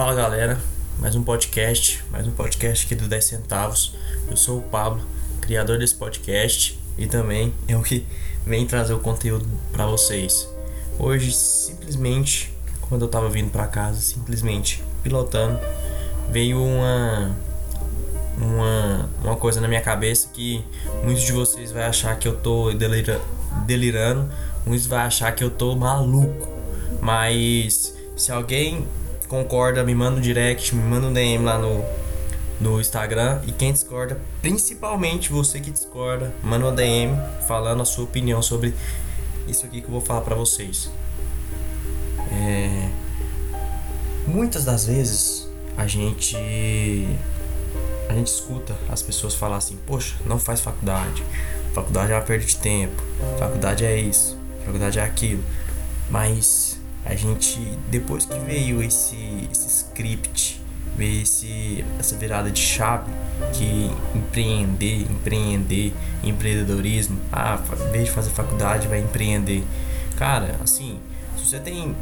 Fala galera, mais um podcast, mais um podcast aqui do 10 centavos. Eu sou o Pablo, criador desse podcast e também eu que venho trazer o conteúdo para vocês. Hoje, simplesmente, quando eu tava vindo para casa, simplesmente pilotando, veio uma uma, uma coisa na minha cabeça que muitos de vocês vai achar que eu tô delira, delirando, muitos vai achar que eu tô maluco. Mas se alguém concorda, me manda um direct, me manda um DM lá no, no Instagram. E quem discorda, principalmente você que discorda, manda um DM falando a sua opinião sobre isso aqui que eu vou falar pra vocês. É... Muitas das vezes a gente a gente escuta as pessoas falar assim, poxa, não faz faculdade, faculdade é uma perda de tempo, faculdade é isso, faculdade é aquilo. Mas a gente, depois que veio esse, esse script, veio esse, essa virada de chave, que empreender, empreender, empreendedorismo, ah, em vez de fazer faculdade, vai empreender. Cara, assim, se você tem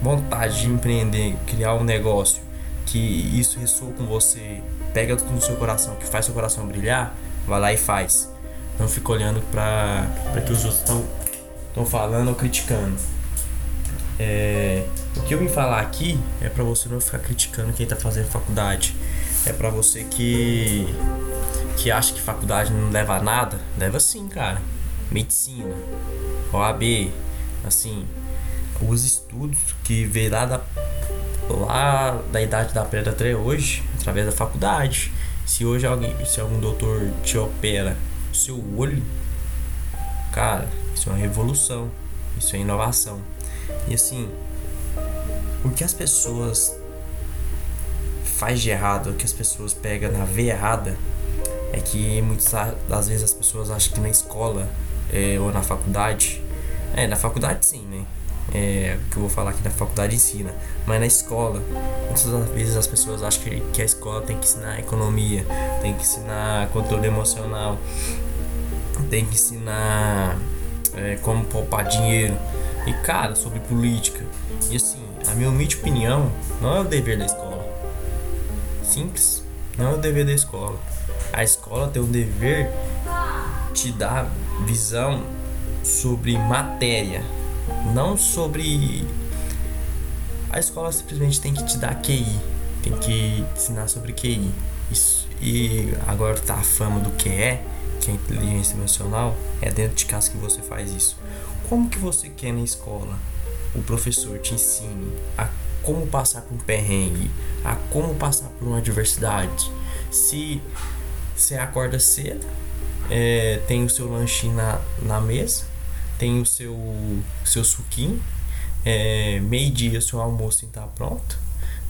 vontade de empreender, criar um negócio, que isso ressoa com você, pega tudo no seu coração, que faz seu coração brilhar, vai lá e faz. Não fica olhando para que os outros estão falando ou criticando. É, o que eu vim falar aqui é para você não ficar criticando quem tá fazendo faculdade. É para você que que acha que faculdade não leva a nada, leva sim, cara. Medicina, OAB, assim, os estudos que veio lá da lá da idade da pedra até hoje, através da faculdade. Se hoje alguém, se algum doutor te opera o seu olho, cara, isso é uma revolução, isso é inovação. E assim, o que as pessoas faz de errado, o que as pessoas pegam na veia errada, é que muitas das vezes as pessoas acham que na escola é, ou na faculdade, é, na faculdade sim, né? É, que eu vou falar aqui na faculdade ensina, mas na escola, muitas das vezes as pessoas acham que, que a escola tem que ensinar economia, tem que ensinar controle emocional, tem que ensinar é, como poupar dinheiro, e cara, sobre política. E assim, a minha humilde opinião não é o dever da escola. Simples, não é o dever da escola. A escola tem o dever de dar visão sobre matéria, não sobre. A escola simplesmente tem que te dar QI, tem que ensinar sobre QI. Isso, e agora tá a fama do que é, que é inteligência emocional, é dentro de casa que você faz isso. Como que você quer na escola? O professor te ensine a como passar por um perrengue, a como passar por uma adversidade. Se você acorda cedo, é, tem o seu lanchinho na, na mesa, tem o seu, seu suquinho, é, meio-dia seu almoço está pronto.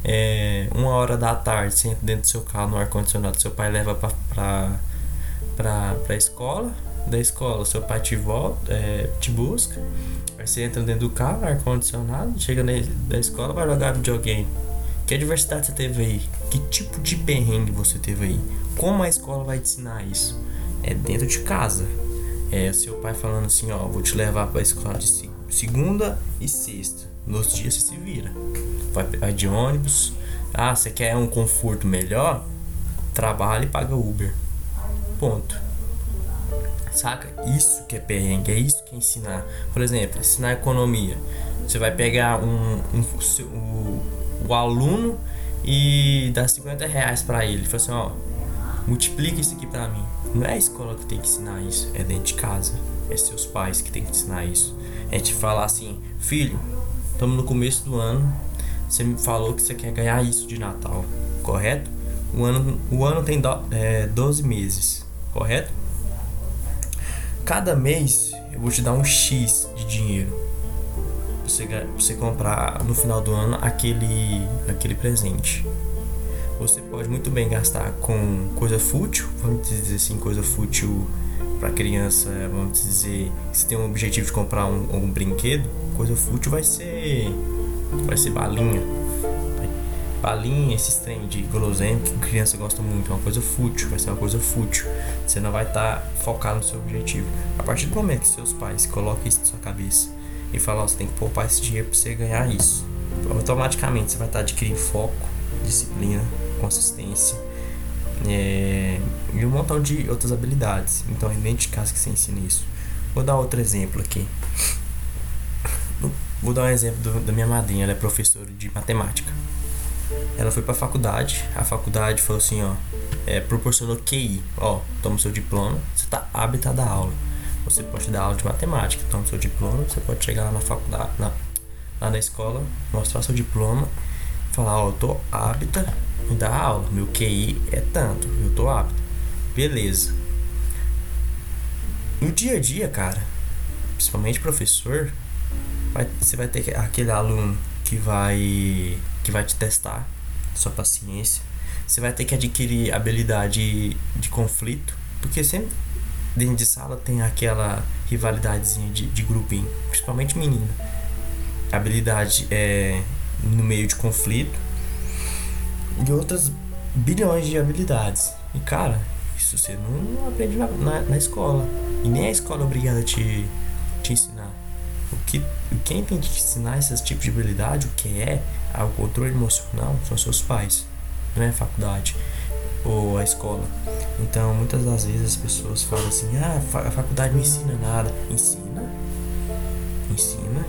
É, uma hora da tarde, você entra dentro do seu carro no ar-condicionado, seu pai leva para a escola da escola, seu pai te volta, é, te busca, aí você entra dentro do carro, ar-condicionado, chega na, da escola, vai jogar videogame. Que adversidade você teve aí? Que tipo de perrengue você teve aí? Como a escola vai te ensinar isso? É dentro de casa. É seu pai falando assim, ó, vou te levar para a escola de segunda e sexta. Nos dias você se vira. Vai, vai de ônibus. Ah, você quer um conforto melhor? Trabalha e paga Uber. Ponto. Saca? Isso que é perrengue, é isso que é ensinar. Por exemplo, ensinar economia. Você vai pegar um, um, um o, aluno e dar 50 reais para ele. Fala assim, ó, multiplica isso aqui para mim. Não é a escola que tem que ensinar isso, é dentro de casa. É seus pais que tem que ensinar isso. É te falar assim, filho, estamos no começo do ano. Você me falou que você quer ganhar isso de Natal, correto? O ano, o ano tem do, é, 12 meses, correto? Cada mês eu vou te dar um X de dinheiro. Você, você comprar no final do ano aquele, aquele presente. Você pode muito bem gastar com coisa fútil, vamos dizer assim, coisa fútil para criança, vamos dizer, se tem um objetivo de comprar um, um brinquedo, coisa fútil vai ser vai ser balinha balinha, esses trem de guloseima que criança gosta muito, é uma coisa fútil, vai ser uma coisa fútil. Você não vai estar tá focado no seu objetivo. A partir do momento que seus pais colocam isso na sua cabeça e falam, você tem que poupar esse dinheiro para você ganhar isso. automaticamente você vai estar adquirindo foco, disciplina, consistência é, e um montão de outras habilidades. Então é dentro de casa que você ensina isso. Vou dar outro exemplo aqui. Vou dar um exemplo do, da minha madrinha, ela é professora de matemática. Ela foi para a faculdade, a faculdade falou assim, ó, é, proporcionou QI, ó, toma seu diploma, você está hábito a dar aula. Você pode dar aula de matemática, toma seu diploma, você pode chegar lá na faculdade, na, lá na escola, mostrar seu diploma, falar, ó, eu tô hábita a dar aula, meu QI é tanto, eu tô apto. Beleza. No dia a dia, cara, principalmente professor, vai, você vai ter aquele aluno que vai que vai te testar sua paciência. Você vai ter que adquirir habilidade de conflito, porque sempre dentro de sala tem aquela rivalidadezinha de, de grupinho, principalmente menina. Habilidade é no meio de conflito e outras bilhões de habilidades. E cara, isso você não aprende na, na, na escola. E nem a escola é obrigada a te. O que, quem tem que ensinar esses tipos de habilidade, o que é o controle emocional, são seus pais, não é a faculdade ou a escola. Então, muitas das vezes as pessoas falam assim: ah, a faculdade não ensina nada. Ensina, ensina.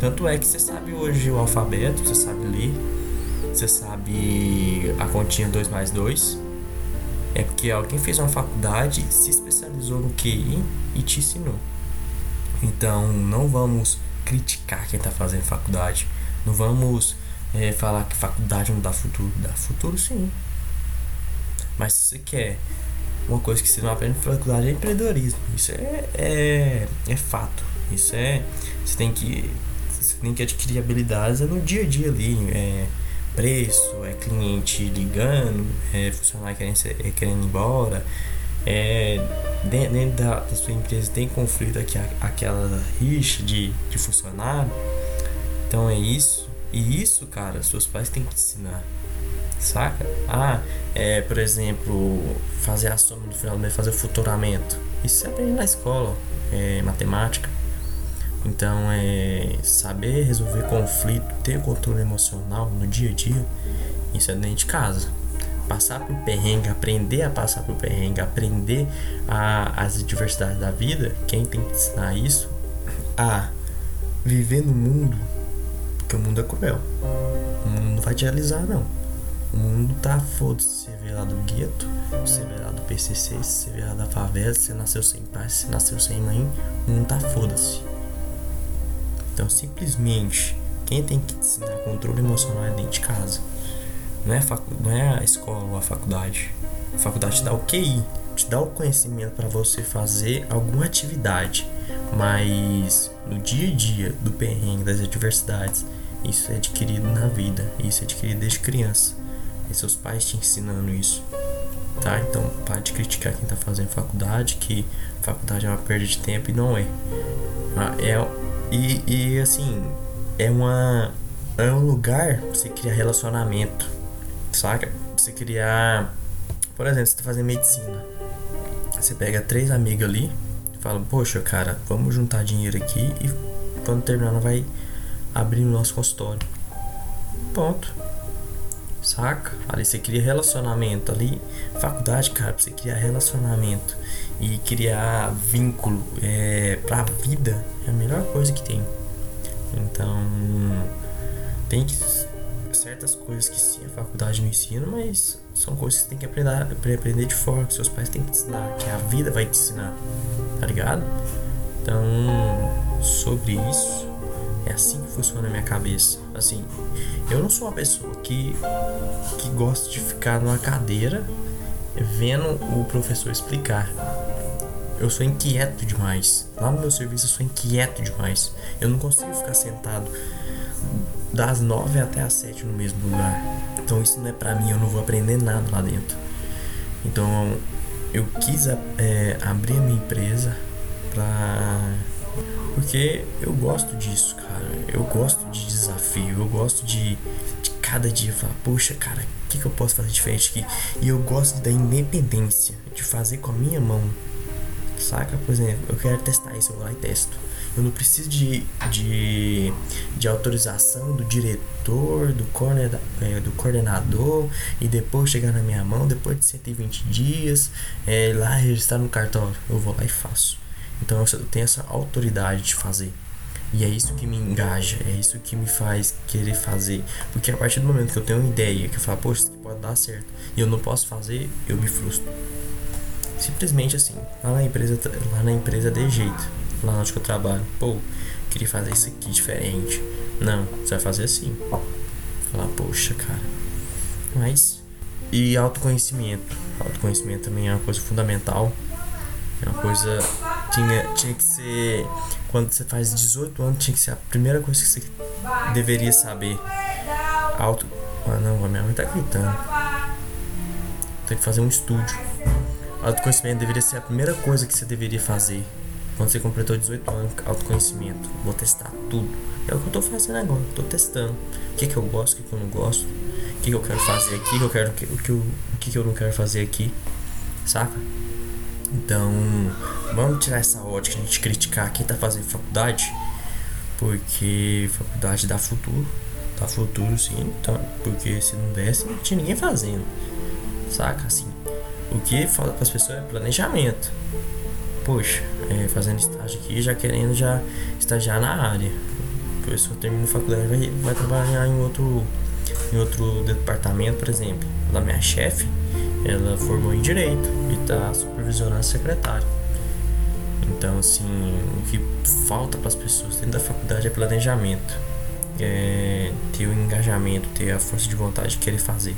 Tanto é que você sabe hoje o alfabeto, você sabe ler, você sabe a continha 2 mais 2. É porque alguém fez uma faculdade, se especializou no QI e te ensinou. Então não vamos criticar quem está fazendo faculdade. Não vamos é, falar que faculdade não dá futuro. Dá futuro sim. Mas se você quer uma coisa que você não aprende na faculdade é empreendedorismo. Isso é, é, é fato. Isso é. Você tem que. Você tem que adquirir habilidades no dia a dia ali. É, preço, é cliente ligando, é funcionário querendo, é, querendo ir embora, é, dentro da, da, sua empresa tem conflito aqui, aquela rixa de, de funcionário. Então é isso. E isso, cara, seus pais têm que ensinar. Saca? Ah, é, por exemplo, fazer a soma no final do mês, fazer o futuramento. Isso você aprende na escola, é matemática. Então, é saber resolver conflito, ter controle emocional no dia a dia, isso é dentro de casa. Passar por perrengue, aprender a passar por perrengue, aprender a, as adversidades da vida, quem tem que ensinar isso? A viver no mundo, porque o mundo é cruel. O mundo não vai te realizar, não. O mundo tá foda-se. Você vê lá do gueto, você vê lá do PCC, você vê lá da favela, você nasceu sem pai, você nasceu sem mãe, o mundo tá foda-se. Então, simplesmente, quem tem que te ensinar controle emocional é dentro de casa. Não é, facu não é a escola ou a faculdade. A faculdade te dá o QI, te dá o conhecimento para você fazer alguma atividade. Mas no dia a dia do perrengue, das adversidades, isso é adquirido na vida. Isso é adquirido desde criança. E seus pais te ensinando isso. Tá? Então, pare de criticar quem está fazendo faculdade, que faculdade é uma perda de tempo e não é. É e, e assim, é uma. É um lugar pra você criar relacionamento. Saca? Você criar. Por exemplo, você tá fazendo medicina. Você pega três amigos ali e fala, poxa, cara, vamos juntar dinheiro aqui e quando terminar vai abrir o nosso consultório. Ponto. Saca? Ali você cria relacionamento ali. Faculdade, cara, pra você criar relacionamento e criar vínculo é, pra vida é a melhor coisa que tem. Então, tem que, certas coisas que sim a faculdade não ensina, mas são coisas que você tem que aprender, aprender de fora, que seus pais têm que te ensinar, que a vida vai te ensinar, tá ligado? Então, sobre isso, é assim que funciona na minha cabeça. Assim, eu não sou uma pessoa que, que gosta de ficar numa cadeira vendo o professor explicar eu sou inquieto demais. Lá no meu serviço eu sou inquieto demais. Eu não consigo ficar sentado das nove até as sete no mesmo lugar. Então isso não é pra mim, eu não vou aprender nada lá dentro. Então eu quis é, abrir a minha empresa pra. Porque eu gosto disso, cara. Eu gosto de desafio, eu gosto de, de cada dia falar, poxa, cara, o que, que eu posso fazer diferente aqui? E eu gosto da independência, de fazer com a minha mão Saca? Por exemplo, eu quero testar isso, eu vou lá e testo. Eu não preciso de, de, de autorização do diretor, do, é, do coordenador e depois chegar na minha mão, depois de 120 dias, é, lá registrar no cartório. Eu vou lá e faço. Então eu tenho essa autoridade de fazer. E é isso que me engaja, é isso que me faz querer fazer. Porque a partir do momento que eu tenho uma ideia, que eu falo, poxa, isso aqui pode dar certo, e eu não posso fazer, eu me frustro. Simplesmente assim, lá na empresa, lá na empresa de jeito, lá onde eu trabalho, pô, queria fazer isso aqui diferente. Não, você vai fazer assim. Falar, poxa, cara. Mas. E autoconhecimento. Autoconhecimento também é uma coisa fundamental. É uma coisa. Tinha, tinha que ser. Quando você faz 18 anos, tinha que ser a primeira coisa que você deveria saber. Auto. Ah, não, a minha mãe tá gritando. Tem que fazer um estúdio. Autoconhecimento deveria ser a primeira coisa que você deveria fazer. Quando você completou 18 anos, autoconhecimento. Vou testar tudo. É o que eu tô fazendo agora. Tô testando. O que, que eu gosto, o que, que eu não gosto. O que, que eu quero fazer aqui, o que eu quero, o que, o que, que eu não quero fazer aqui. Saca? Então, vamos tirar essa ótica de criticar quem tá fazendo faculdade. Porque faculdade dá futuro. Dá futuro sim. Então, porque se não desse, não tinha ninguém fazendo. Saca? Assim. O que falta para as pessoas é planejamento. Poxa, é, fazendo estágio aqui, já querendo já estagiar na área. A pessoa termina faculdade vai, vai trabalhar em outro, em outro departamento, por exemplo. Da minha chefe, ela formou em direito e está supervisionando a secretária. Então, assim, o que falta para as pessoas dentro da faculdade é planejamento, é ter o engajamento, ter a força de vontade de querer fazer.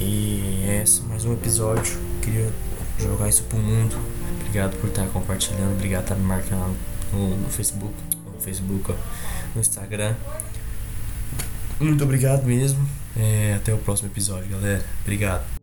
E é mais um episódio. Queria jogar isso pro mundo. Obrigado por estar compartilhando, obrigado por estar me marcando no, no Facebook, no Facebook, ó, no Instagram. Muito obrigado mesmo. É, até o próximo episódio, galera. Obrigado.